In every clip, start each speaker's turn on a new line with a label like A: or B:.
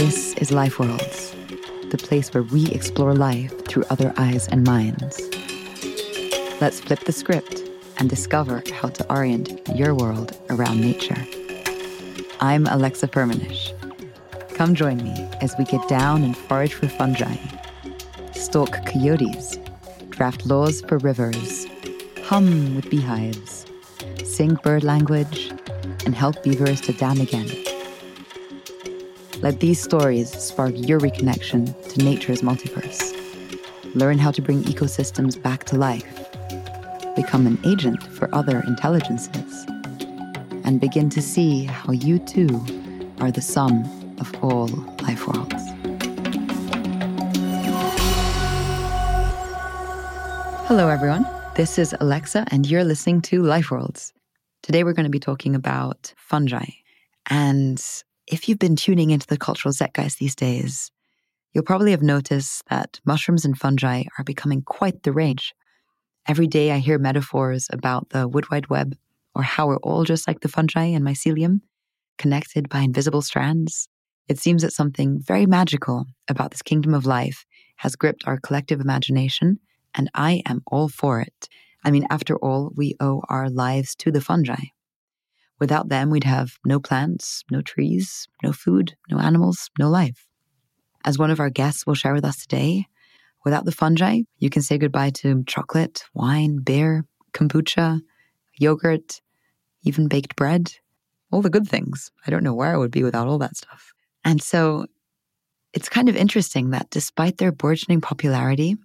A: This is Life Worlds, the place where we explore life through other eyes and minds. Let's flip the script and discover how to orient your world around nature. I'm Alexa Firmenich. Come join me as we get down and forage for fungi, stalk coyotes, draft laws for rivers, hum with beehives, sing bird language, and help beavers to dam again. Let these stories spark your reconnection to nature's multiverse. Learn how to bring ecosystems back to life. Become an agent for other intelligences. And begin to see how you too are the sum of all life worlds. Hello, everyone. This is Alexa, and you're listening to Life Worlds. Today, we're going to be talking about fungi. And if you've been tuning into the cultural zeitgeist these days, you'll probably have noticed that mushrooms and fungi are becoming quite the rage. Every day I hear metaphors about the wood wide web or how we're all just like the fungi and mycelium, connected by invisible strands. It seems that something very magical about this kingdom of life has gripped our collective imagination, and I am all for it. I mean, after all, we owe our lives to the fungi. Without them, we'd have no plants, no trees, no food, no animals, no life. As one of our guests will share with us today, without the fungi, you can say goodbye to chocolate, wine, beer, kombucha, yogurt, even baked bread, all the good things. I don't know where I would be without all that stuff. And so it's kind of interesting that despite their burgeoning popularity,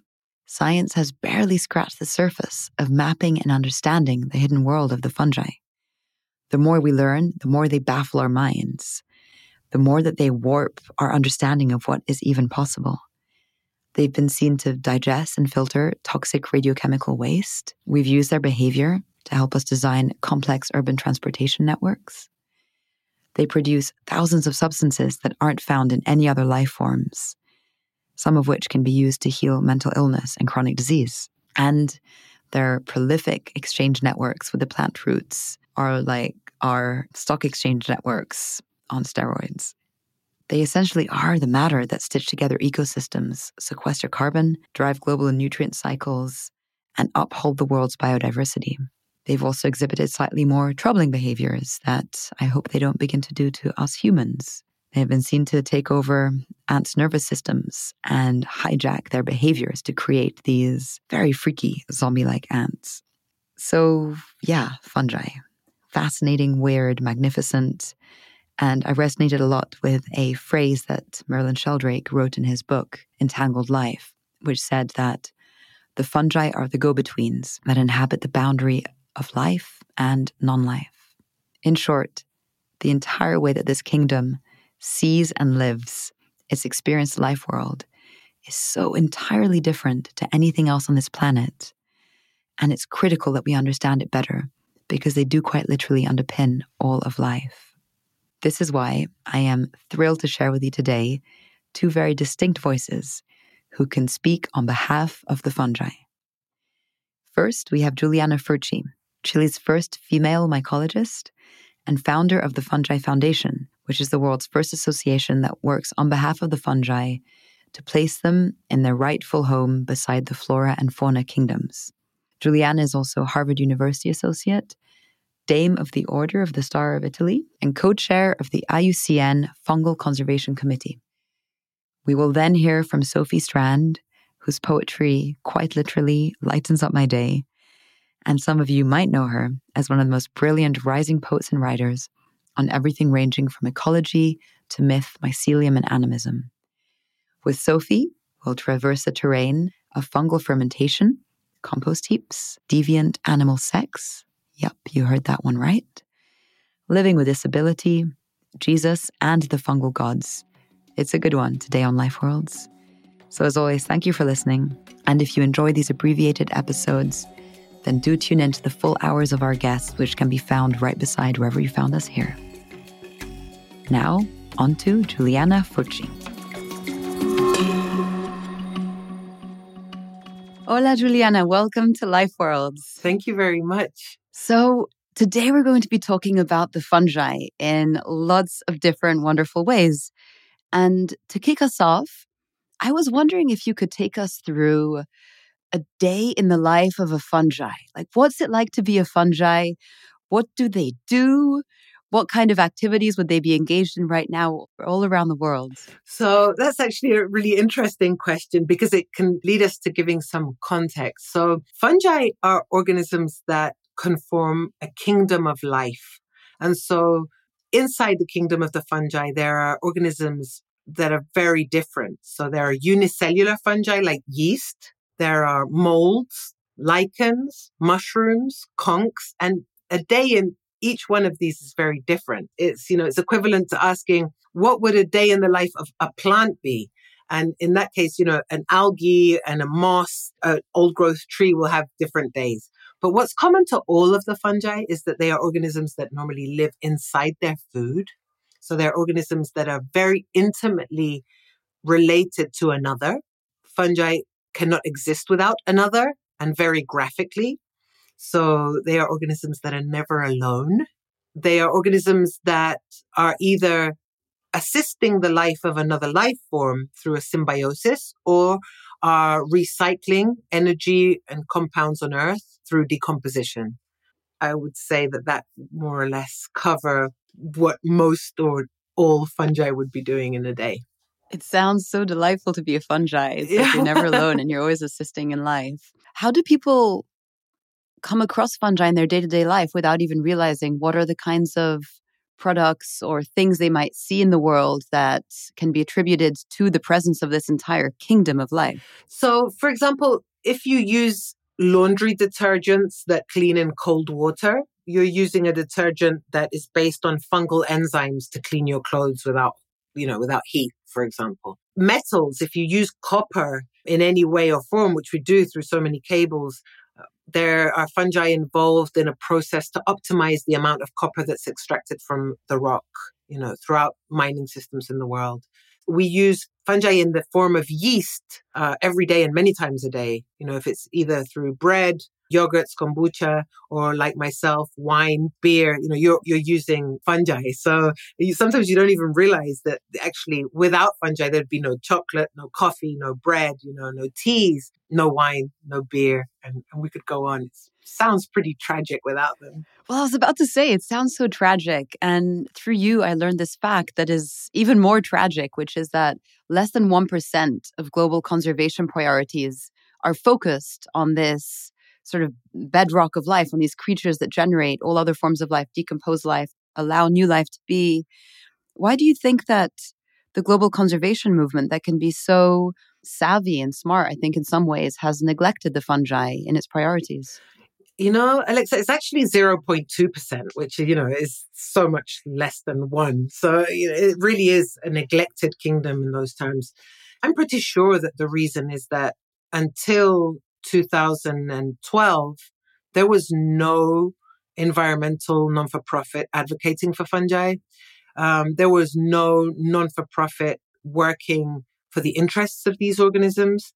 A: science has barely scratched the surface of mapping and understanding the hidden world of the fungi. The more we learn, the more they baffle our minds, the more that they warp our understanding of what is even possible. They've been seen to digest and filter toxic radiochemical waste. We've used their behavior to help us design complex urban transportation networks. They produce thousands of substances that aren't found in any other life forms, some of which can be used to heal mental illness and chronic disease. And their prolific exchange networks with the plant roots are like our stock exchange networks on steroids. They essentially are the matter that stitch together ecosystems, sequester carbon, drive global nutrient cycles, and uphold the world's biodiversity. They've also exhibited slightly more troubling behaviors that I hope they don't begin to do to us humans. They have been seen to take over ants' nervous systems and hijack their behaviors to create these very freaky zombie like ants. So, yeah, fungi fascinating, weird, magnificent. And I resonated a lot with a phrase that Merlin Sheldrake wrote in his book, Entangled Life, which said that the fungi are the go betweens that inhabit the boundary of life and non life. In short, the entire way that this kingdom sees and lives its experienced life world is so entirely different to anything else on this planet. And it's critical that we understand it better because they do quite literally underpin all of life. This is why I am thrilled to share with you today two very distinct voices who can speak on behalf of the fungi. First, we have Giuliana Furci, Chile's first female mycologist and founder of the Fungi Foundation, which is the world's first association that works on behalf of the fungi to place them in their rightful home beside the flora and fauna kingdoms. Giuliana is also Harvard University Associate, Dame of the Order of the Star of Italy, and co chair of the IUCN Fungal Conservation Committee. We will then hear from Sophie Strand, whose poetry quite literally lightens up my day. And some of you might know her as one of the most brilliant rising poets and writers on everything ranging from ecology to myth, mycelium, and animism. With Sophie, we'll traverse the terrain of fungal fermentation compost heaps, deviant animal sex. Yep, you heard that one right. Living with disability, Jesus, and the fungal gods. It's a good one today on Life Worlds. So, as always, thank you for listening. And if you enjoy these abbreviated episodes, then do tune in to the full hours of our guests, which can be found right beside wherever you found us here. Now, on to Giuliana Furci. Hola, Giuliana. Welcome to Life Worlds.
B: Thank you very much.
A: So, today we're going to be talking about the fungi in lots of different wonderful ways. And to kick us off, I was wondering if you could take us through a day in the life of a fungi. Like, what's it like to be a fungi? What do they do? What kind of activities would they be engaged in right now all around the world?
B: So that's actually a really interesting question because it can lead us to giving some context. So fungi are organisms that conform a kingdom of life. And so inside the kingdom of the fungi, there are organisms that are very different. So there are unicellular fungi like yeast. There are molds, lichens, mushrooms, conks, and a day in each one of these is very different. It's, you know, it's equivalent to asking, what would a day in the life of a plant be? And in that case, you know, an algae and a moss, an old growth tree will have different days. But what's common to all of the fungi is that they are organisms that normally live inside their food. So they're organisms that are very intimately related to another. Fungi cannot exist without another and very graphically. So they are organisms that are never alone. They are organisms that are either assisting the life of another life form through a symbiosis or are recycling energy and compounds on earth through decomposition. I would say that that more or less cover what most or all fungi would be doing in a day.
A: It sounds so delightful to be a fungi. It's yeah. like you're never alone and you're always assisting in life. How do people come across fungi in their day to day life without even realizing what are the kinds of products or things they might see in the world that can be attributed to the presence of this entire kingdom of life.
B: So, for example, if you use laundry detergents that clean in cold water, you're using a detergent that is based on fungal enzymes to clean your clothes without, you know, without heat, for example. Metals, if you use copper in any way or form, which we do through so many cables, there are fungi involved in a process to optimize the amount of copper that's extracted from the rock, you know, throughout mining systems in the world. We use fungi in the form of yeast uh, every day and many times a day. You know, if it's either through bread, yogurts, kombucha, or like myself, wine, beer, you know, you're, you're using fungi. So you, sometimes you don't even realize that actually without fungi, there'd be no chocolate, no coffee, no bread, you know, no teas, no wine, no beer. And, and we could go on. It sounds pretty tragic without them.
A: Well, I was about to say, it sounds so tragic. And through you, I learned this fact that is even more tragic, which is that less than 1% of global conservation priorities are focused on this sort of bedrock of life, on these creatures that generate all other forms of life, decompose life, allow new life to be. Why do you think that the global conservation movement that can be so savvy and smart, I think in some ways, has neglected the fungi in its priorities?
B: You know, Alexa, it's actually 0.2%, which, you know, is so much less than one. So you know, it really is a neglected kingdom in those terms. I'm pretty sure that the reason is that until 2012, there was no environmental non for profit advocating for fungi. Um, there was no non for profit working for the interests of these organisms.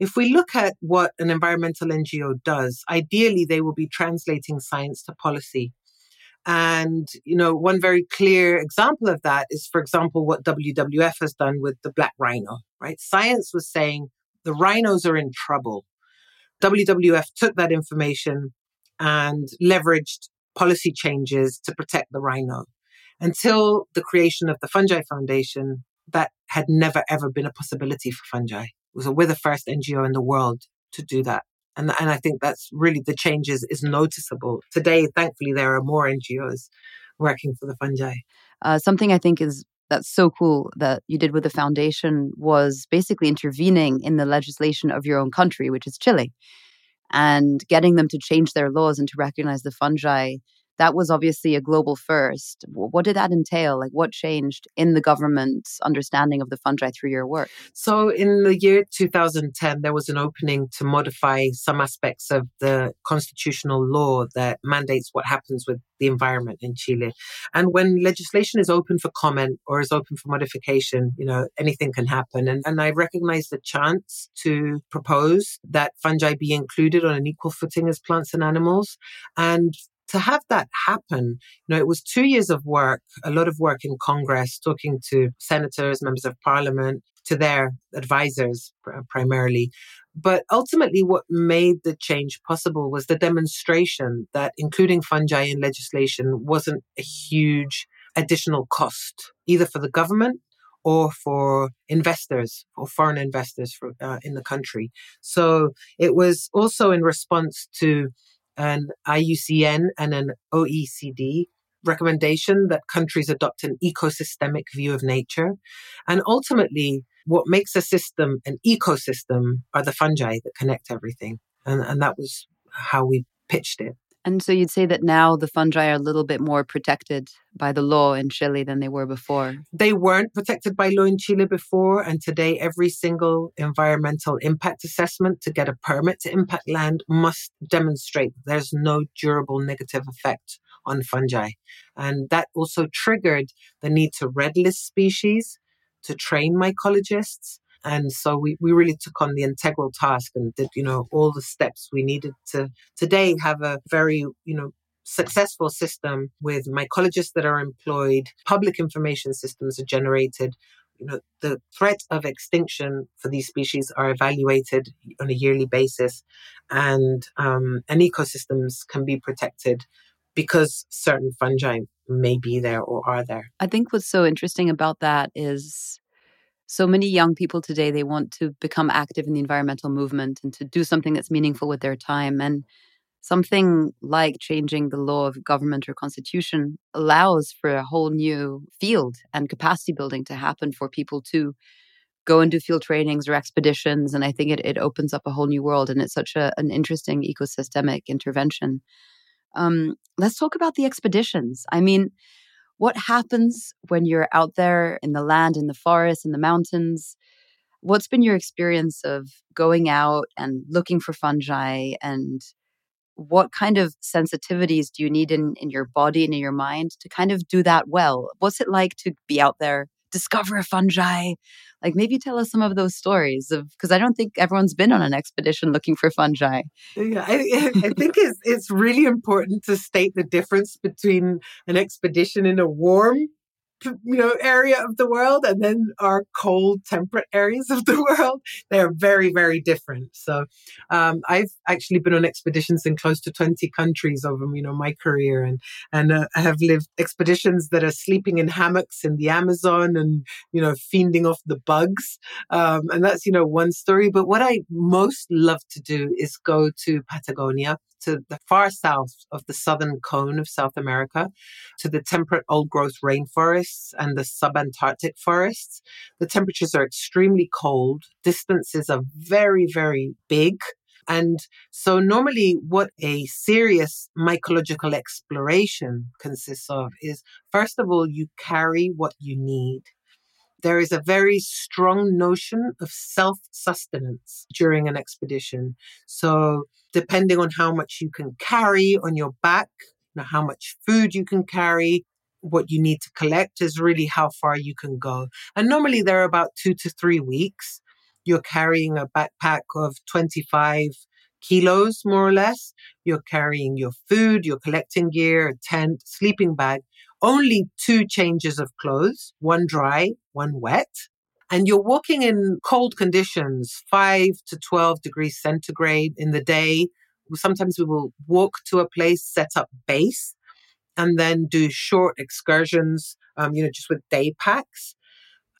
B: If we look at what an environmental NGO does, ideally they will be translating science to policy. And, you know, one very clear example of that is, for example, what WWF has done with the black rhino, right? Science was saying the rhinos are in trouble. WWF took that information and leveraged policy changes to protect the rhino. Until the creation of the Fungi Foundation, that had never ever been a possibility for fungi. Was we're the first NGO in the world to do that. And, and I think that's really the changes is noticeable. Today, thankfully, there are more NGOs working for the fungi.
A: Uh, something I think is that's so cool that you did with the foundation was basically intervening in the legislation of your own country, which is Chile, and getting them to change their laws and to recognize the fungi that was obviously a global first. What did that entail? Like, what changed in the government's understanding of the fungi through your work?
B: So, in the year 2010, there was an opening to modify some aspects of the constitutional law that mandates what happens with the environment in Chile. And when legislation is open for comment or is open for modification, you know, anything can happen. And, and I recognize the chance to propose that fungi be included on an equal footing as plants and animals. And to have that happen, you know, it was two years of work, a lot of work in Congress, talking to senators, members of parliament, to their advisors primarily. But ultimately, what made the change possible was the demonstration that including fungi in legislation wasn't a huge additional cost, either for the government or for investors or foreign investors for, uh, in the country. So it was also in response to an IUCN and an OECD recommendation that countries adopt an ecosystemic view of nature. And ultimately, what makes a system an ecosystem are the fungi that connect everything. And, and that was how we pitched it.
A: And so you'd say that now the fungi are a little bit more protected by the law in Chile than they were before?
B: They weren't protected by law in Chile before. And today, every single environmental impact assessment to get a permit to impact land must demonstrate there's no durable negative effect on fungi. And that also triggered the need to red list species, to train mycologists, and so we, we really took on the integral task and did, you know, all the steps we needed to today have a very, you know, successful system with mycologists that are employed, public information systems are generated. You know, the threat of extinction for these species are evaluated on a yearly basis, and um, and ecosystems can be protected because certain fungi may be there or are there.
A: I think what's so interesting about that is so many young people today they want to become active in the environmental movement and to do something that's meaningful with their time and something like changing the law of government or constitution allows for a whole new field and capacity building to happen for people to go and do field trainings or expeditions and i think it, it opens up a whole new world and it's such a, an interesting ecosystemic intervention. Um, let's talk about the expeditions. I mean what happens when you're out there in the land, in the forest, in the mountains? What's been your experience of going out and looking for fungi and what kind of sensitivities do you need in, in your body and in your mind to kind of do that well? What's it like to be out there, discover a fungi? Like maybe tell us some of those stories of because I don't think everyone's been on an expedition looking for fungi.
B: Yeah, I, I think it's it's really important to state the difference between an expedition in a warm you know area of the world and then our cold temperate areas of the world they're very very different. So um, i've actually been on expeditions in close to 20 countries over you know my career and and uh, i have lived expeditions that are sleeping in hammocks in the amazon and you know feeding off the bugs. Um, and that's you know one story. But what i most love to do is go to patagonia to the far south of the southern cone of South America, to the temperate old growth rainforests and the subantarctic forests. The temperatures are extremely cold, distances are very, very big. And so, normally, what a serious mycological exploration consists of is first of all, you carry what you need there is a very strong notion of self sustenance during an expedition. So, depending on how much you can carry on your back, you know, how much food you can carry, what you need to collect is really how far you can go. And normally, they're about two to three weeks. You're carrying a backpack of 25 kilos, more or less. You're carrying your food, your collecting gear, a tent, sleeping bag only two changes of clothes, one dry, one wet. And you're walking in cold conditions, five to 12 degrees centigrade in the day. Sometimes we will walk to a place, set up base, and then do short excursions, um, you know, just with day packs.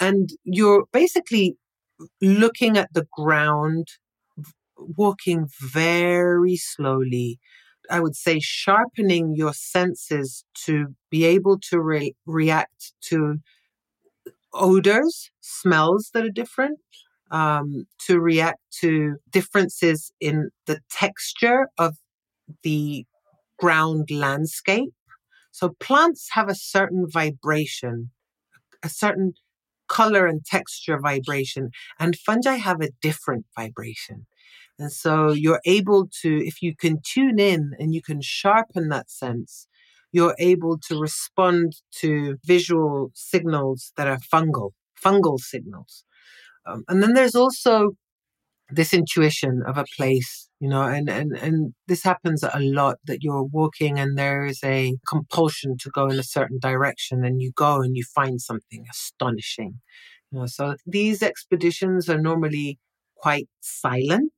B: And you're basically looking at the ground, walking very slowly, I would say, sharpening your senses to be able to re- react to odors, smells that are different, um, to react to differences in the texture of the ground landscape. So plants have a certain vibration, a certain color and texture vibration, and fungi have a different vibration. And so you're able to, if you can tune in and you can sharpen that sense, you're able to respond to visual signals that are fungal, fungal signals. Um, and then there's also this intuition of a place, you know, and, and, and this happens a lot that you're walking and there is a compulsion to go in a certain direction and you go and you find something astonishing. You know, so these expeditions are normally quite silent.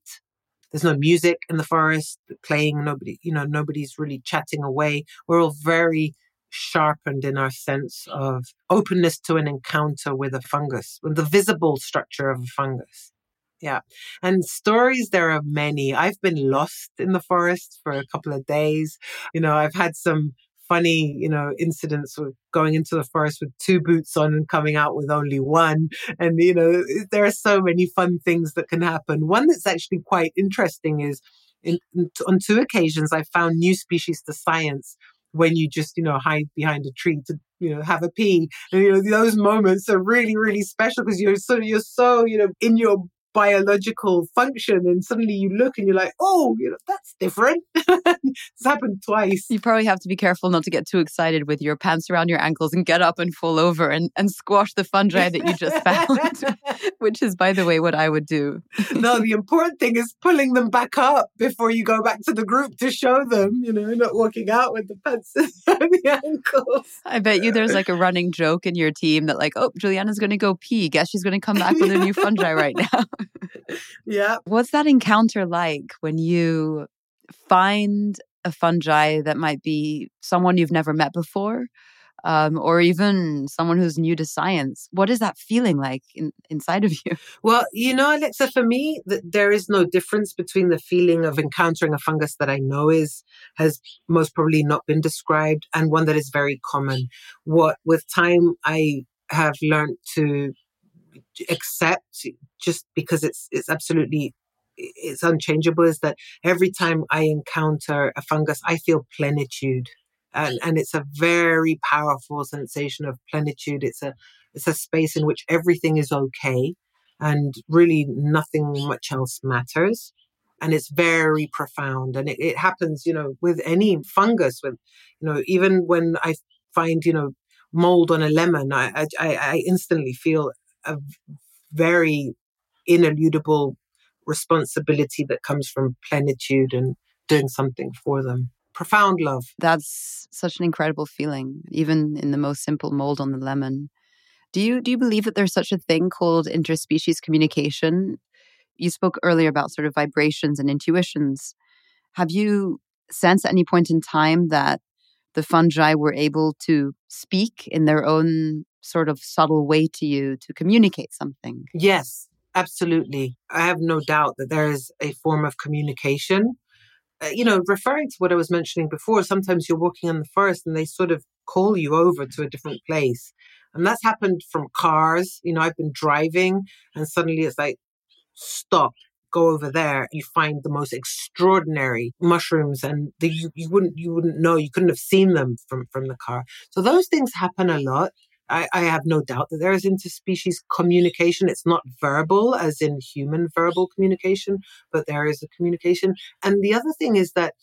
B: There's no music in the forest playing. Nobody, you know, nobody's really chatting away. We're all very sharpened in our sense of openness to an encounter with a fungus, with the visible structure of a fungus. Yeah. And stories, there are many. I've been lost in the forest for a couple of days. You know, I've had some funny, you know, incidents of going into the forest with two boots on and coming out with only one. And, you know, there are so many fun things that can happen. One that's actually quite interesting is in, on two occasions, I found new species to science when you just, you know, hide behind a tree to, you know, have a pee. And, you know, those moments are really, really special because you're so, you're so, you know, in your biological function and suddenly you look and you're like oh you know that's different. It's happened twice.
A: You probably have to be careful not to get too excited with your pants around your ankles and get up and fall over and, and squash the fungi that you just found which is by the way what i would do.
B: No the important thing is pulling them back up before you go back to the group to show them you know not walking out with the pants around the ankles.
A: I bet you there's like a running joke in your team that like oh giuliana's going to go pee. Guess she's going to come back with a new fungi right now
B: yeah.
A: What's that encounter like when you find a fungi that might be someone you've never met before? Um, or even someone who's new to science. What is that feeling like in, inside of you?
B: Well, you know, Alexa, for me, th- there is no difference between the feeling of encountering a fungus that I know is has most probably not been described and one that is very common. What with time I have learned to accept just because it's it's absolutely it's unchangeable is that every time I encounter a fungus, I feel plenitude. And, and it's a very powerful sensation of plenitude. It's a it's a space in which everything is okay and really nothing much else matters. And it's very profound. And it, it happens, you know, with any fungus, with you know, even when I find, you know, mold on a lemon, I I, I instantly feel a very ineludible responsibility that comes from plenitude and doing something for them. Profound love.
A: That's such an incredible feeling, even in the most simple mold on the lemon. Do you do you believe that there's such a thing called interspecies communication? You spoke earlier about sort of vibrations and intuitions. Have you sensed at any point in time that the fungi were able to speak in their own sort of subtle way to you to communicate something.
B: Yes, absolutely. I have no doubt that there is a form of communication. Uh, you know, referring to what I was mentioning before, sometimes you're walking in the forest and they sort of call you over to a different place. And that's happened from cars. You know, I've been driving and suddenly it's like, stop, go over there. You find the most extraordinary mushrooms and the, you, you wouldn't, you wouldn't know, you couldn't have seen them from, from the car. So those things happen a lot. I, I, have no doubt that there is interspecies communication. It's not verbal, as in human verbal communication, but there is a communication. And the other thing is that,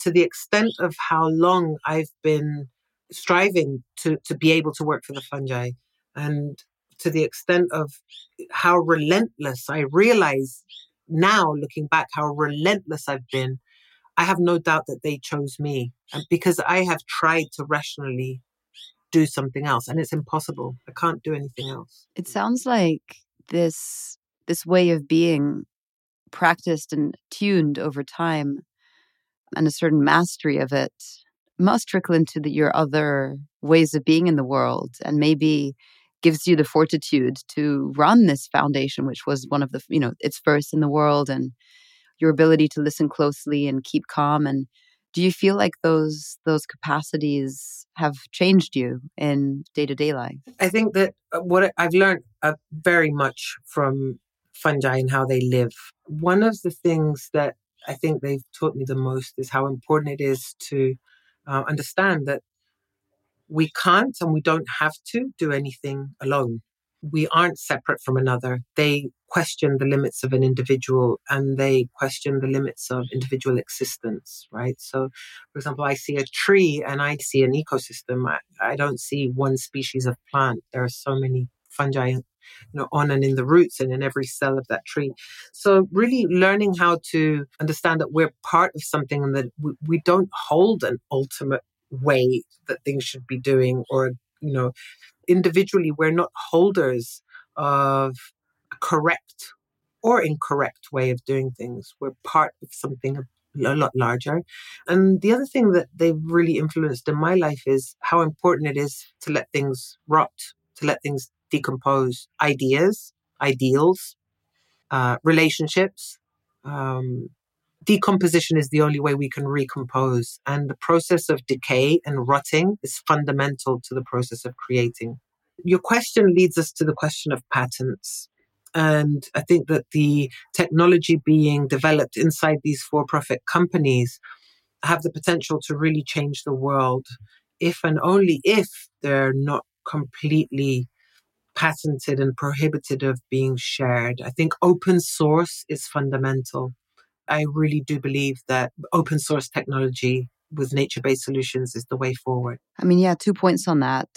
B: to the extent of how long I've been striving to, to be able to work for the fungi, and to the extent of how relentless I realize now, looking back, how relentless I've been, I have no doubt that they chose me because I have tried to rationally do something else and it's impossible i can't do anything else.
A: It sounds like this this way of being practiced and tuned over time and a certain mastery of it must trickle into the, your other ways of being in the world and maybe gives you the fortitude to run this foundation which was one of the you know it's first in the world and your ability to listen closely and keep calm and do you feel like those those capacities have changed you in day-to-day life?
B: I think that uh, what i've learned uh, very much from fungi and how they live. One of the things that i think they've taught me the most is how important it is to uh, understand that we can't and we don't have to do anything alone. We aren't separate from another. They question the limits of an individual and they question the limits of individual existence, right? So, for example, I see a tree and I see an ecosystem. I, I don't see one species of plant. There are so many fungi you know, on and in the roots and in every cell of that tree. So really learning how to understand that we're part of something and that we, we don't hold an ultimate way that things should be doing or, you know, individually, we're not holders of correct or incorrect way of doing things. We're part of something a lot larger. And the other thing that they've really influenced in my life is how important it is to let things rot, to let things decompose. Ideas, ideals, uh, relationships. Um, decomposition is the only way we can recompose. And the process of decay and rotting is fundamental to the process of creating. Your question leads us to the question of patents. And I think that the technology being developed inside these for profit companies have the potential to really change the world if and only if they're not completely patented and prohibited of being shared. I think open source is fundamental. I really do believe that open source technology with nature based solutions is the way forward.
A: I mean, yeah, two points on that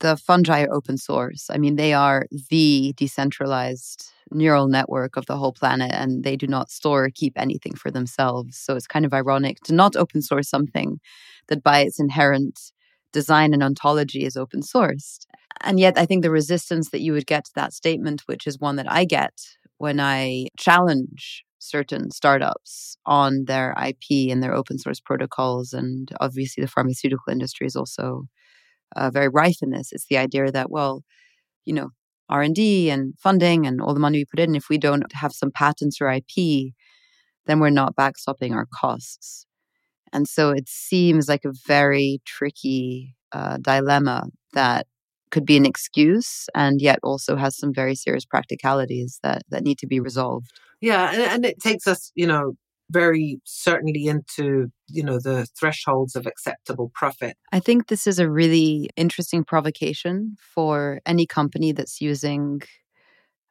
A: the fungi are open source. I mean, they are the decentralized neural network of the whole planet, and they do not store or keep anything for themselves. So it's kind of ironic to not open source something that, by its inherent design and ontology, is open sourced. And yet, I think the resistance that you would get to that statement, which is one that I get when I challenge certain startups on their IP and their open source protocols, and obviously the pharmaceutical industry is also uh, very rife in this. It's the idea that, well, you know, R and D and funding and all the money we put in, if we don't have some patents or IP, then we're not backstopping our costs. And so it seems like a very tricky uh, dilemma that could be an excuse and yet also has some very serious practicalities that that need to be resolved.
B: Yeah, and, and it takes us, you know, very certainly into you know the thresholds of acceptable profit.
A: I think this is a really interesting provocation for any company that's using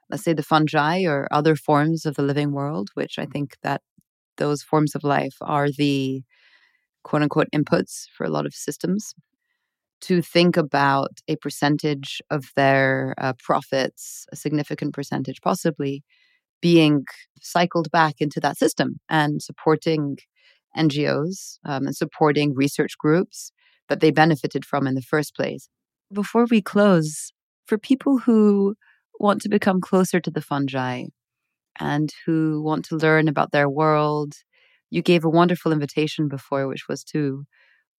A: let's say the fungi or other forms of the living world which i think that those forms of life are the quote unquote inputs for a lot of systems to think about a percentage of their uh, profits a significant percentage possibly being cycled back into that system and supporting NGOs um, and supporting research groups that they benefited from in the first place. Before we close, for people who want to become closer to the fungi and who want to learn about their world, you gave a wonderful invitation before, which was to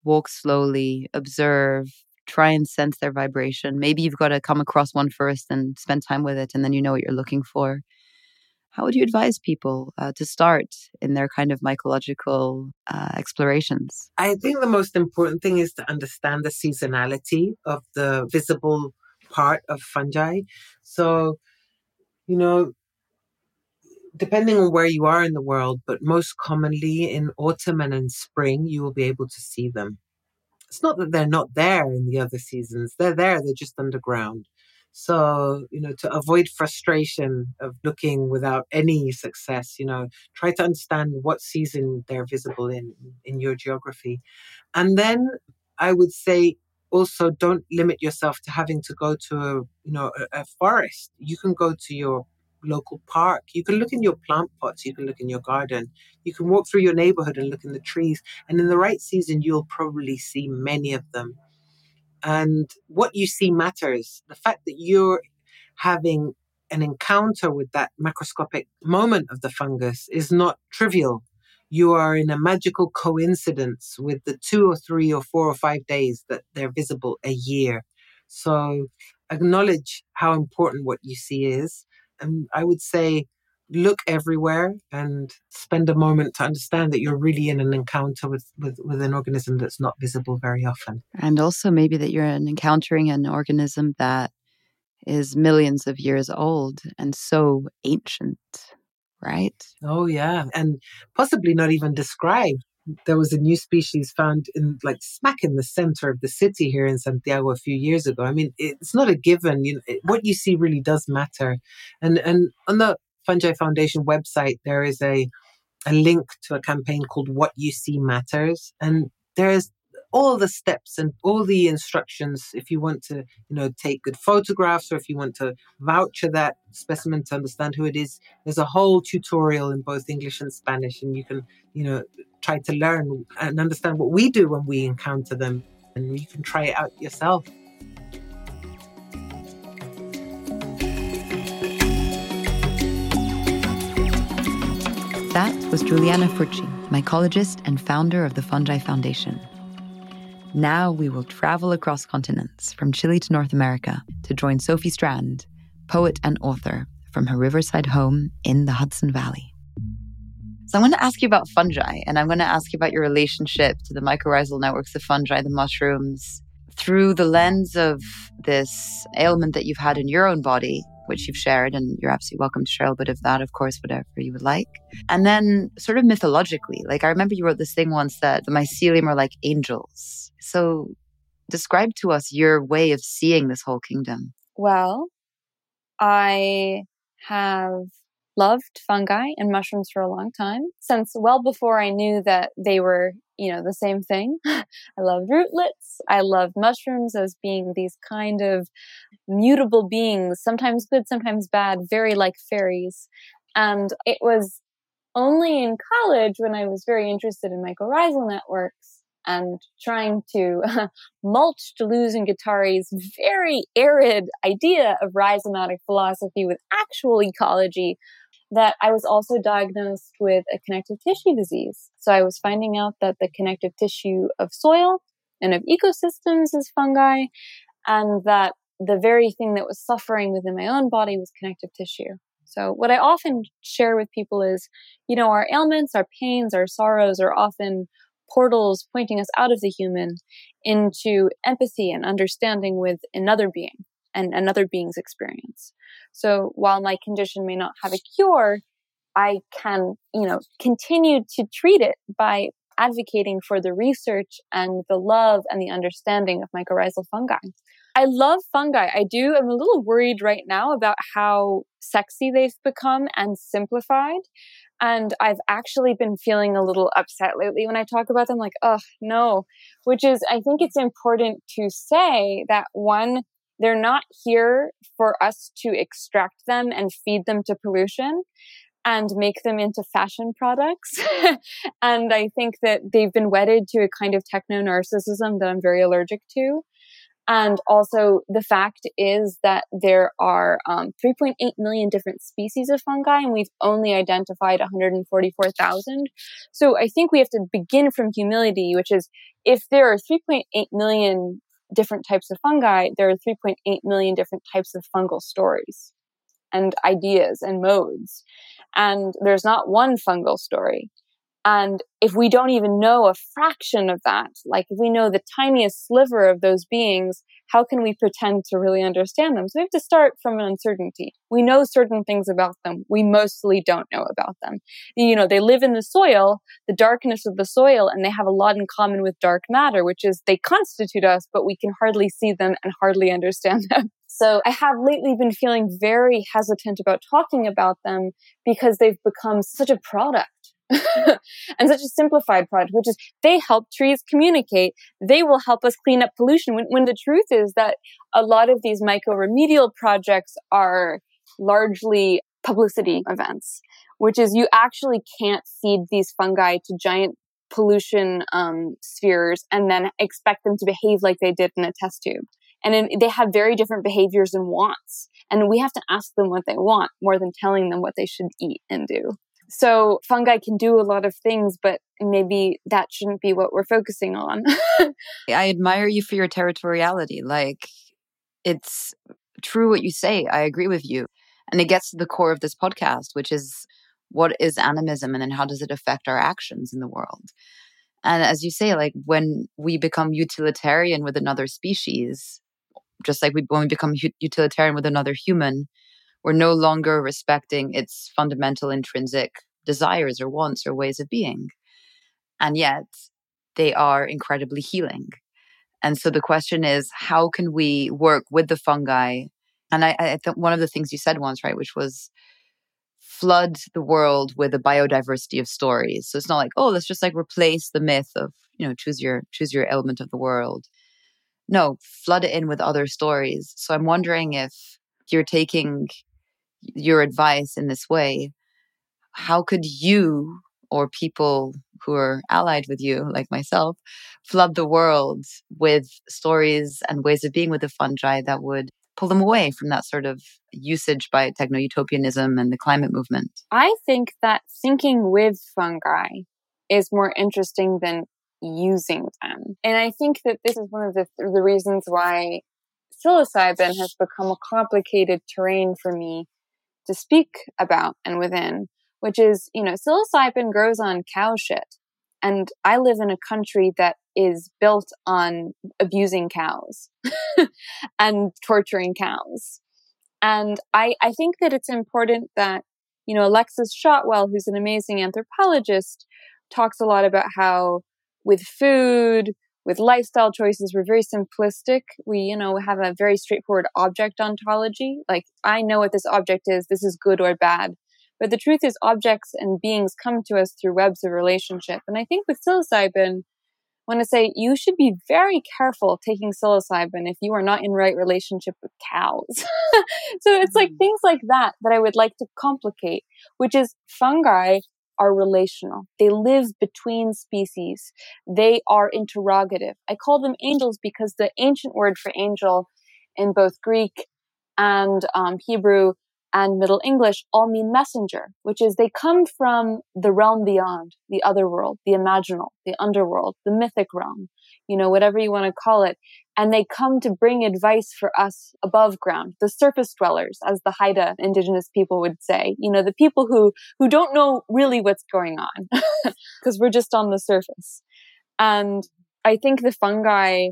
A: walk slowly, observe, try and sense their vibration. Maybe you've got to come across one first and spend time with it, and then you know what you're looking for how would you advise people uh, to start in their kind of mycological uh, explorations?
B: I think the most important thing is to understand the seasonality of the visible part of fungi. So, you know, depending on where you are in the world, but most commonly in autumn and in spring, you will be able to see them. It's not that they're not there in the other seasons, they're there, they're just underground. So, you know, to avoid frustration of looking without any success, you know, try to understand what season they're visible in in your geography. And then I would say also don't limit yourself to having to go to a, you know, a, a forest. You can go to your local park. You can look in your plant pots, you can look in your garden, you can walk through your neighborhood and look in the trees. And in the right season, you'll probably see many of them. And what you see matters. The fact that you're having an encounter with that macroscopic moment of the fungus is not trivial. You are in a magical coincidence with the two or three or four or five days that they're visible a year. So acknowledge how important what you see is. And I would say look everywhere and spend a moment to understand that you're really in an encounter with, with, with an organism that's not visible very often.
A: And also maybe that you're encountering an organism that is millions of years old and so ancient, right?
B: Oh, yeah. And possibly not even described. There was a new species found in like smack in the center of the city here in Santiago a few years ago. I mean, it's not a given. You know, what you see really does matter. And and on the Fungi Foundation website, there is a, a link to a campaign called What You See Matters. And there's all the steps and all the instructions if you want to, you know, take good photographs or if you want to voucher that specimen to understand who it is. There's a whole tutorial in both English and Spanish, and you can, you know, try to learn and understand what we do when we encounter them, and you can try it out yourself.
A: That was Giuliana Furci, mycologist and founder of the Fungi Foundation. Now we will travel across continents, from Chile to North America, to join Sophie Strand, poet and author, from her riverside home in the Hudson Valley. So I'm going to ask you about fungi, and I'm going to ask you about your relationship to the mycorrhizal networks of fungi, the mushrooms, through the lens of this ailment that you've had in your own body which you've shared, and you're absolutely welcome to share a bit of that, of course, whatever you would like. And then, sort of mythologically, like I remember you wrote this thing once that the mycelium are like angels. So, describe to us your way of seeing this whole kingdom.
C: Well, I have loved fungi and mushrooms for a long time, since well before I knew that they were, you know, the same thing. I loved rootlets. I loved mushrooms as being these kind of mutable beings, sometimes good, sometimes bad, very like fairies. And it was only in college when I was very interested in mycorrhizal networks and trying to mulch Deleuze and Guattari's very arid idea of rhizomatic philosophy with actual ecology that I was also diagnosed with a connective tissue disease. So I was finding out that the connective tissue of soil and of ecosystems is fungi, and that the very thing that was suffering within my own body was connective tissue. So what I often share with people is, you know, our ailments, our pains, our sorrows are often portals pointing us out of the human into empathy and understanding with another being and another being's experience. So while my condition may not have a cure, I can, you know, continue to treat it by advocating for the research and the love and the understanding of mycorrhizal fungi. I love fungi. I do. I'm a little worried right now about how sexy they've become and simplified. And I've actually been feeling a little upset lately when I talk about them, like, oh, no. Which is, I think it's important to say that one, they're not here for us to extract them and feed them to pollution and make them into fashion products. and I think that they've been wedded to a kind of techno narcissism that I'm very allergic to. And also, the fact is that there are um, 3.8 million different species of fungi, and we've only identified 144,000. So I think we have to begin from humility, which is if there are 3.8 million different types of fungi, there are 3.8 million different types of fungal stories and ideas and modes. And there's not one fungal story. And if we don't even know a fraction of that, like if we know the tiniest sliver of those beings, how can we pretend to really understand them? So we have to start from an uncertainty. We know certain things about them. We mostly don't know about them. You know, they live in the soil, the darkness of the soil, and they have a lot in common with dark matter, which is they constitute us, but we can hardly see them and hardly understand them. So I have lately been feeling very hesitant about talking about them because they've become such a product and such a simplified product, which is they help trees communicate. They will help us clean up pollution. When, when the truth is that a lot of these myco-remedial projects are largely publicity events, which is you actually can't feed these fungi to giant pollution um, spheres and then expect them to behave like they did in a test tube. And they have very different behaviors and wants. And we have to ask them what they want more than telling them what they should eat and do. So fungi can do a lot of things, but maybe that shouldn't be what we're focusing on.
A: I admire you for your territoriality. Like, it's true what you say. I agree with you. And it gets to the core of this podcast, which is what is animism and then how does it affect our actions in the world? And as you say, like when we become utilitarian with another species, just like we, when we become utilitarian with another human, we're no longer respecting its fundamental intrinsic desires or wants or ways of being. And yet they are incredibly healing. And so the question is, how can we work with the fungi? And I, I think one of the things you said once, right, which was flood the world with a biodiversity of stories. So it's not like, oh, let's just like replace the myth of you know, choose your choose your element of the world. No, flood it in with other stories. So I'm wondering if you're taking your advice in this way, how could you or people who are allied with you, like myself, flood the world with stories and ways of being with the fungi that would pull them away from that sort of usage by techno utopianism and the climate movement?
C: I think that thinking with fungi is more interesting than using them. And I think that this is one of the, the reasons why psilocybin has become a complicated terrain for me to speak about and within, which is, you know, psilocybin grows on cow shit. And I live in a country that is built on abusing cows and torturing cows. And I, I think that it's important that, you know, Alexis Shotwell, who's an amazing anthropologist, talks a lot about how with food, with lifestyle choices, we're very simplistic. We, you know, have a very straightforward object ontology. Like, I know what this object is. This is good or bad. But the truth is, objects and beings come to us through webs of relationship. And I think with psilocybin, I want to say you should be very careful taking psilocybin if you are not in right relationship with cows. so it's like mm-hmm. things like that that I would like to complicate, which is fungi are relational. They live between species. They are interrogative. I call them angels because the ancient word for angel in both Greek and um, Hebrew and Middle English all mean messenger, which is they come from the realm beyond, the other world, the imaginal, the underworld, the mythic realm, you know, whatever you want to call it. And they come to bring advice for us above ground, the surface dwellers, as the Haida indigenous people would say, you know, the people who, who don't know really what's going on because we're just on the surface. And I think the fungi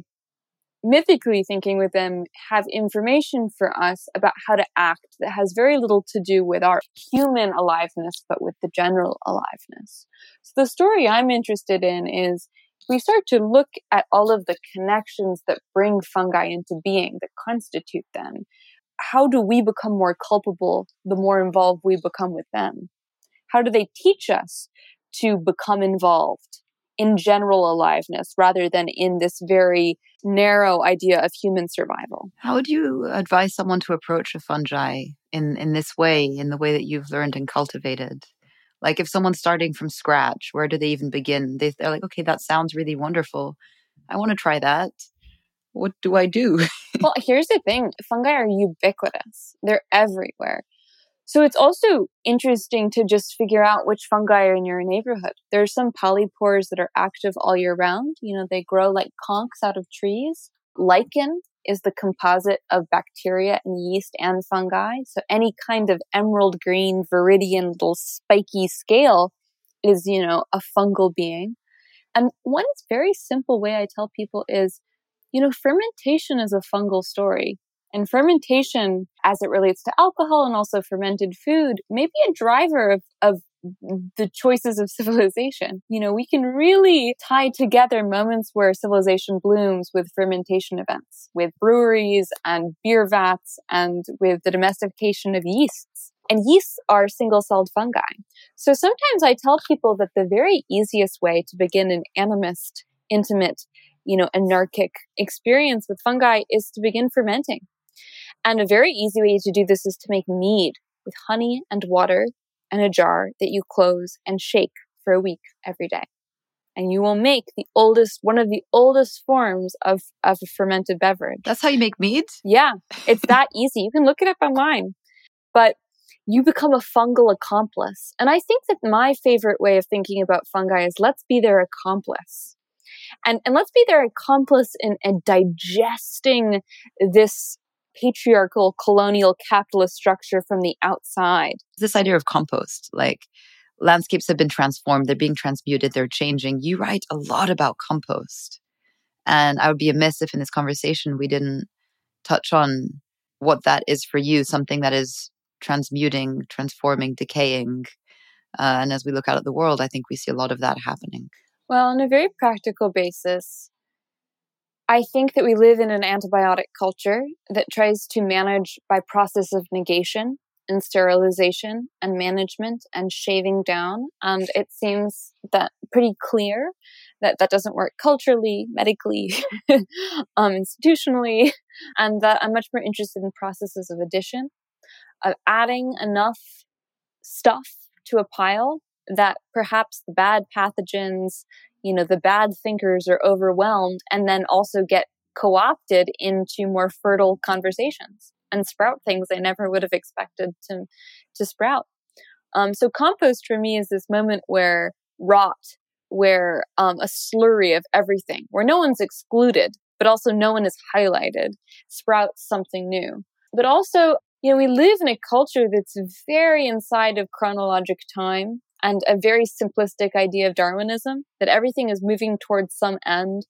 C: mythically thinking with them have information for us about how to act that has very little to do with our human aliveness, but with the general aliveness. So the story I'm interested in is we start to look at all of the connections that bring fungi into being, that constitute them. How do we become more culpable the more involved we become with them? How do they teach us to become involved? in general aliveness rather than in this very narrow idea of human survival.
A: How would you advise someone to approach a fungi in, in this way, in the way that you've learned and cultivated? Like if someone's starting from scratch, where do they even begin? They, they're like, okay, that sounds really wonderful. I want to try that. What do I do?
C: well, here's the thing fungi are ubiquitous, they're everywhere. So it's also interesting to just figure out which fungi are in your neighborhood. There's some polypores that are active all year round. You know, they grow like conks out of trees. Lichen is the composite of bacteria and yeast and fungi. So any kind of emerald green, viridian, little spiky scale is, you know, a fungal being. And one very simple way I tell people is, you know, fermentation is a fungal story. And fermentation, as it relates to alcohol and also fermented food, may be a driver of, of the choices of civilization. You know, we can really tie together moments where civilization blooms with fermentation events, with breweries and beer vats and with the domestication of yeasts. And yeasts are single celled fungi. So sometimes I tell people that the very easiest way to begin an animist, intimate, you know, anarchic experience with fungi is to begin fermenting. And a very easy way to do this is to make mead with honey and water and a jar that you close and shake for a week every day. And you will make the oldest, one of the oldest forms of, of a fermented beverage.
A: That's how you make mead?
C: Yeah. It's that easy. You can look it up online. But you become a fungal accomplice. And I think that my favorite way of thinking about fungi is let's be their accomplice. And, and let's be their accomplice in, in digesting this patriarchal colonial capitalist structure from the outside.
A: This idea of compost, like landscapes have been transformed, they're being transmuted, they're changing. You write a lot about compost. And I would be amiss if in this conversation we didn't touch on what that is for you, something that is transmuting, transforming, decaying. Uh, and as we look out at the world, I think we see a lot of that happening.
C: Well, on a very practical basis, I think that we live in an antibiotic culture that tries to manage by process of negation and sterilization and management and shaving down. And it seems that pretty clear that that doesn't work culturally, medically, um, institutionally, and that I'm much more interested in processes of addition, of adding enough stuff to a pile that perhaps the bad pathogens, you know, the bad thinkers are overwhelmed and then also get co-opted into more fertile conversations and sprout things I never would have expected to to sprout. Um, so compost for me is this moment where rot, where um, a slurry of everything, where no one's excluded, but also no one is highlighted, sprouts something new. But also, you know, we live in a culture that's very inside of chronologic time and a very simplistic idea of Darwinism that everything is moving towards some end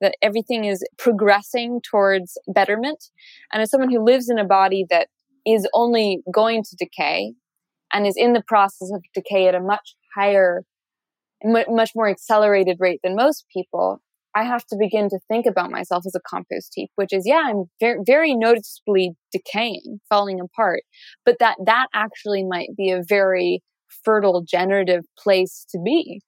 C: that everything is progressing towards betterment. And as someone who lives in a body that is only going to decay and is in the process of decay at a much higher, much more accelerated rate than most people, I have to begin to think about myself as a compost heap, which is, yeah, I'm very, very noticeably decaying, falling apart, but that that actually might be a very fertile, generative place to be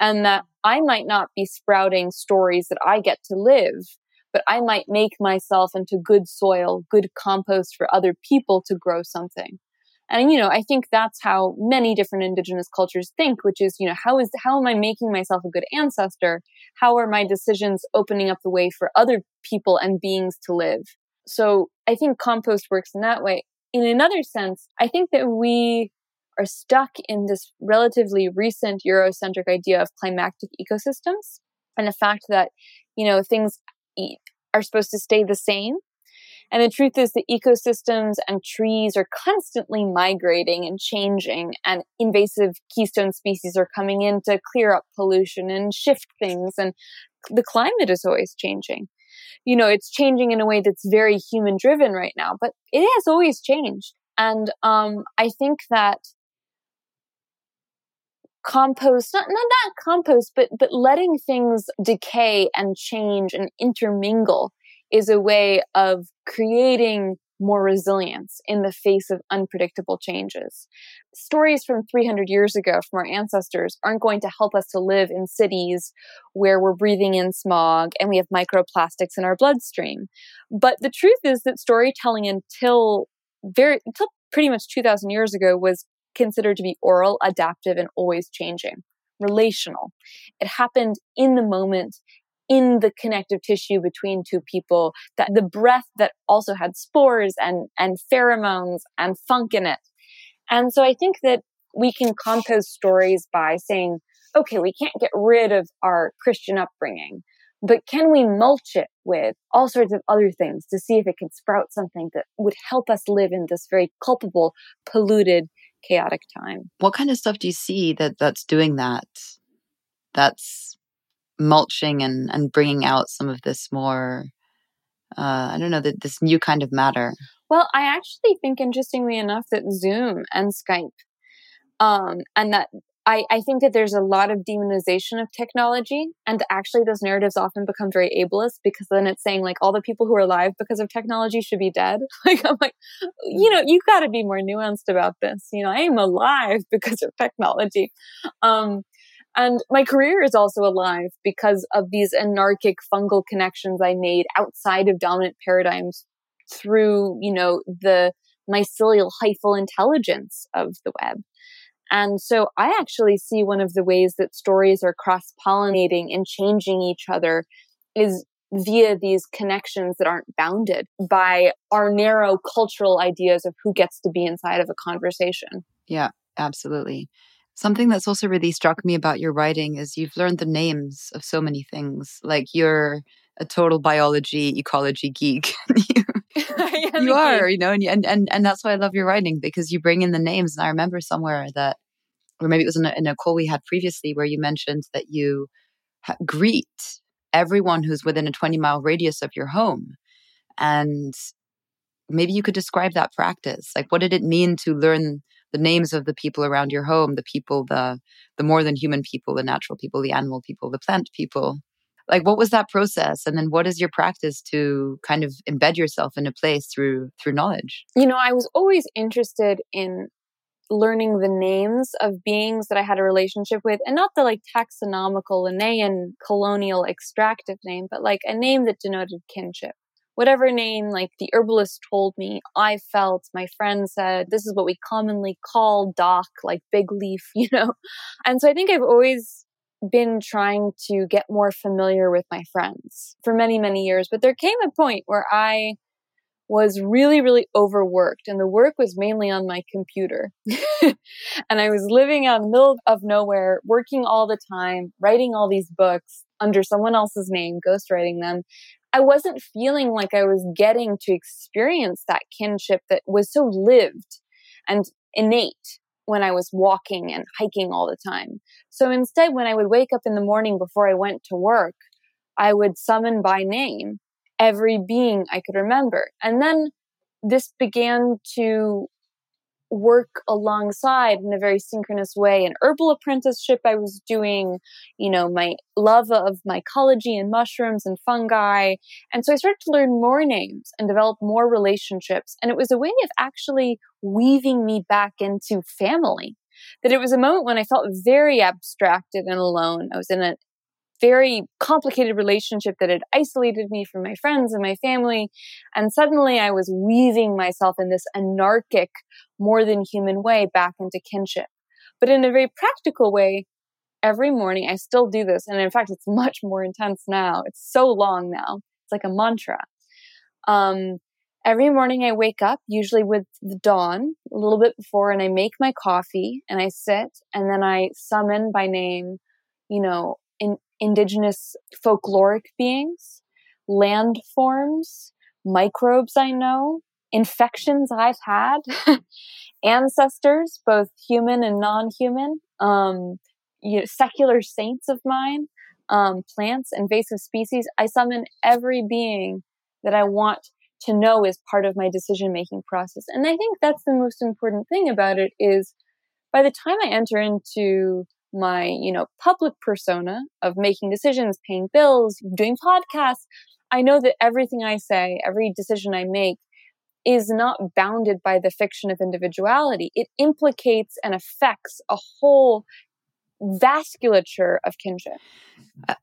C: and that I might not be sprouting stories that I get to live, but I might make myself into good soil, good compost for other people to grow something. And, you know, I think that's how many different indigenous cultures think, which is, you know, how is, how am I making myself a good ancestor? How are my decisions opening up the way for other people and beings to live? So I think compost works in that way. In another sense, I think that we are stuck in this relatively recent Eurocentric idea of climatic ecosystems and the fact that, you know, things are supposed to stay the same. And the truth is the ecosystems and trees are constantly migrating and changing and invasive keystone species are coming in to clear up pollution and shift things. And the climate is always changing. You know, it's changing in a way that's very human driven right now, but it has always changed. And um, I think that compost not not that compost but but letting things decay and change and intermingle is a way of creating more resilience in the face of unpredictable changes. Stories from 300 years ago from our ancestors aren't going to help us to live in cities where we're breathing in smog and we have microplastics in our bloodstream. But the truth is that storytelling until very until pretty much 2000 years ago was considered to be oral, adaptive, and always changing. Relational. It happened in the moment, in the connective tissue between two people, that the breath that also had spores and, and pheromones and funk in it. And so I think that we can compost stories by saying, okay, we can't get rid of our Christian upbringing, but can we mulch it with all sorts of other things to see if it can sprout something that would help us live in this very culpable, polluted, chaotic time.
A: What kind of stuff do you see that that's doing that? That's mulching and and bringing out some of this more uh, I don't know, that this new kind of matter.
C: Well, I actually think, interestingly enough, that Zoom and Skype, um, and that I, I think that there's a lot of demonization of technology and actually those narratives often become very ableist because then it's saying like all the people who are alive because of technology should be dead. Like I'm like, you know, you've gotta be more nuanced about this. You know, I am alive because of technology. Um, and my career is also alive because of these anarchic fungal connections I made outside of dominant paradigms through, you know, the mycelial hyphal intelligence of the web. And so I actually see one of the ways that stories are cross pollinating and changing each other is via these connections that aren't bounded by our narrow cultural ideas of who gets to be inside of a conversation.
A: Yeah, absolutely. Something that's also really struck me about your writing is you've learned the names of so many things. Like you're a total biology ecology geek. you, are, you know, and, and and and that's why I love your writing because you bring in the names. And I remember somewhere that, or maybe it was in a, in a call we had previously where you mentioned that you ha- greet everyone who's within a 20 mile radius of your home, and maybe you could describe that practice. Like, what did it mean to learn the names of the people around your home, the people, the the more than human people, the natural people, the animal people, the plant people? Like what was that process? And then what is your practice to kind of embed yourself in a place through through knowledge?
C: You know i was always interested in learning the names of beings that i had a relationship with and not the like taxonomical linnaean colonial extractive name but like a name that denoted kinship. Whatever name like the herbalist told me i felt my friend said this is what we commonly call doc like big leaf you know? And so i think i've always been trying to get more familiar with my friends for many, many years. But there came a point where I was really, really overworked, and the work was mainly on my computer. and I was living out in the middle of nowhere, working all the time, writing all these books under someone else's name, ghostwriting them. I wasn't feeling like I was getting to experience that kinship that was so lived and innate when I was walking and hiking all the time. So instead, when I would wake up in the morning before I went to work, I would summon by name every being I could remember. And then this began to work alongside in a very synchronous way an herbal apprenticeship i was doing you know my love of mycology and mushrooms and fungi. And so i started to learn more names and develop more relationships. And it was a way of actually weaving me back into family. That it was a moment when i felt very abstracted and alone. I was in a very complicated relationship that had isolated me from my friends and my family. And suddenly I was weaving myself in this anarchic, more than human way back into kinship. But in a very practical way, every morning I still do this. And in fact, it's much more intense now. It's so long now. It's like a mantra. Um, every morning I wake up, usually with the dawn, a little bit before, and I make my coffee and I sit and then I summon by name, you know, in indigenous folkloric beings, landforms, microbes I know, infections I've had, ancestors, both human and non-human, um, you know, secular saints of mine, um, plants, invasive species. I summon every being that I want to know is part of my decision making process. And I think that's the most important thing about it is by the time I enter into my, you know, public persona of making decisions, paying bills, doing podcasts, I know that everything I say, every decision I make is not bounded by the fiction of individuality. It implicates and affects a whole vasculature of kinship.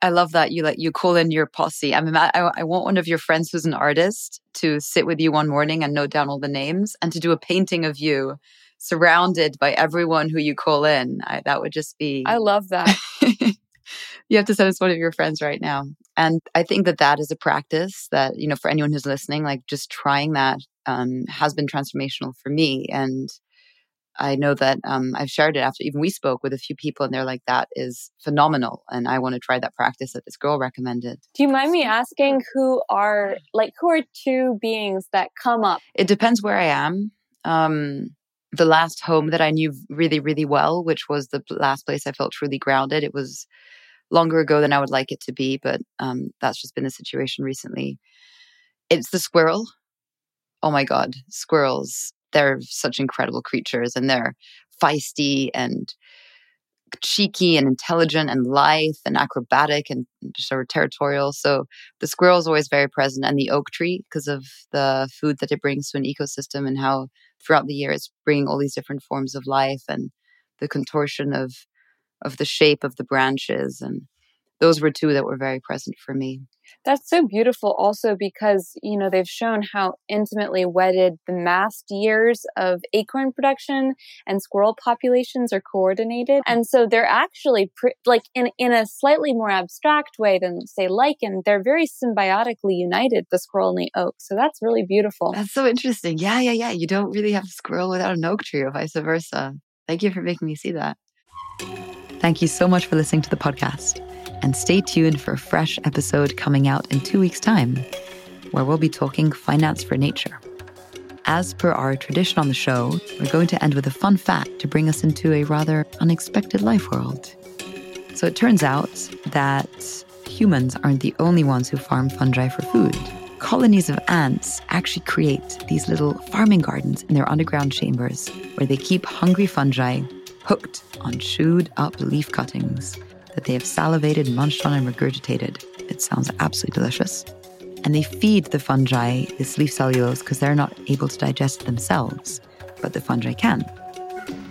A: I love that you like you call in your posse. I mean, I, I want one of your friends who's an artist to sit with you one morning and note down all the names and to do a painting of you surrounded by everyone who you call in. I, that would just be.
C: I love that.
A: you have to send us one of your friends right now. And I think that that is a practice that, you know, for anyone who's listening, like just trying that um, has been transformational for me. And I know that um, I've shared it after even we spoke with a few people, and they're like, that is phenomenal. And I want to try that practice that this girl recommended.
C: Do you mind me asking who are, like, who are two beings that come up?
A: It depends where I am. Um, the last home that I knew really, really well, which was the last place I felt truly grounded. It was longer ago than I would like it to be, but um, that's just been the situation recently. It's the squirrel. Oh my God, squirrels. They're such incredible creatures and they're feisty and cheeky and intelligent and lithe and acrobatic and sort of territorial. So the squirrel is always very present and the oak tree because of the food that it brings to an ecosystem and how throughout the year it's bringing all these different forms of life and the contortion of of the shape of the branches and those were two that were very present for me.
C: That's so beautiful also because, you know, they've shown how intimately wedded the mast years of acorn production and squirrel populations are coordinated. And so they're actually pre- like in, in a slightly more abstract way than say lichen, they're very symbiotically united, the squirrel and the oak. So that's really beautiful.
A: That's so interesting. Yeah, yeah, yeah. You don't really have a squirrel without an oak tree or vice versa. Thank you for making me see that. Thank you so much for listening to the podcast and stay tuned for a fresh episode coming out in two weeks' time, where we'll be talking finance for nature. As per our tradition on the show, we're going to end with a fun fact to bring us into a rather unexpected life world. So it turns out that humans aren't the only ones who farm fungi for food. Colonies of ants actually create these little farming gardens in their underground chambers where they keep hungry fungi hooked on chewed up leaf cuttings that they have salivated, munched on, and regurgitated. It sounds absolutely delicious. And they feed the fungi this leaf cellulose because they're not able to digest themselves, but the fungi can.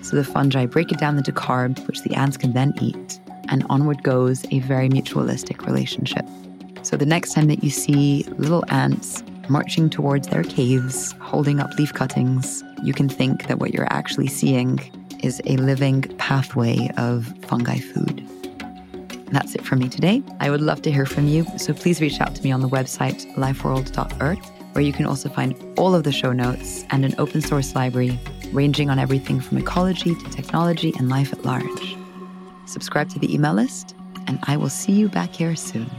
A: So the fungi break it down into carbs, which the ants can then eat, and onward goes a very mutualistic relationship. So the next time that you see little ants marching towards their caves, holding up leaf cuttings, you can think that what you're actually seeing is a living pathway of fungi food. That's it for me today. I would love to hear from you, so please reach out to me on the website lifeworld.earth, where you can also find all of the show notes and an open source library ranging on everything from ecology to technology and life at large. Subscribe to the email list, and I will see you back here soon.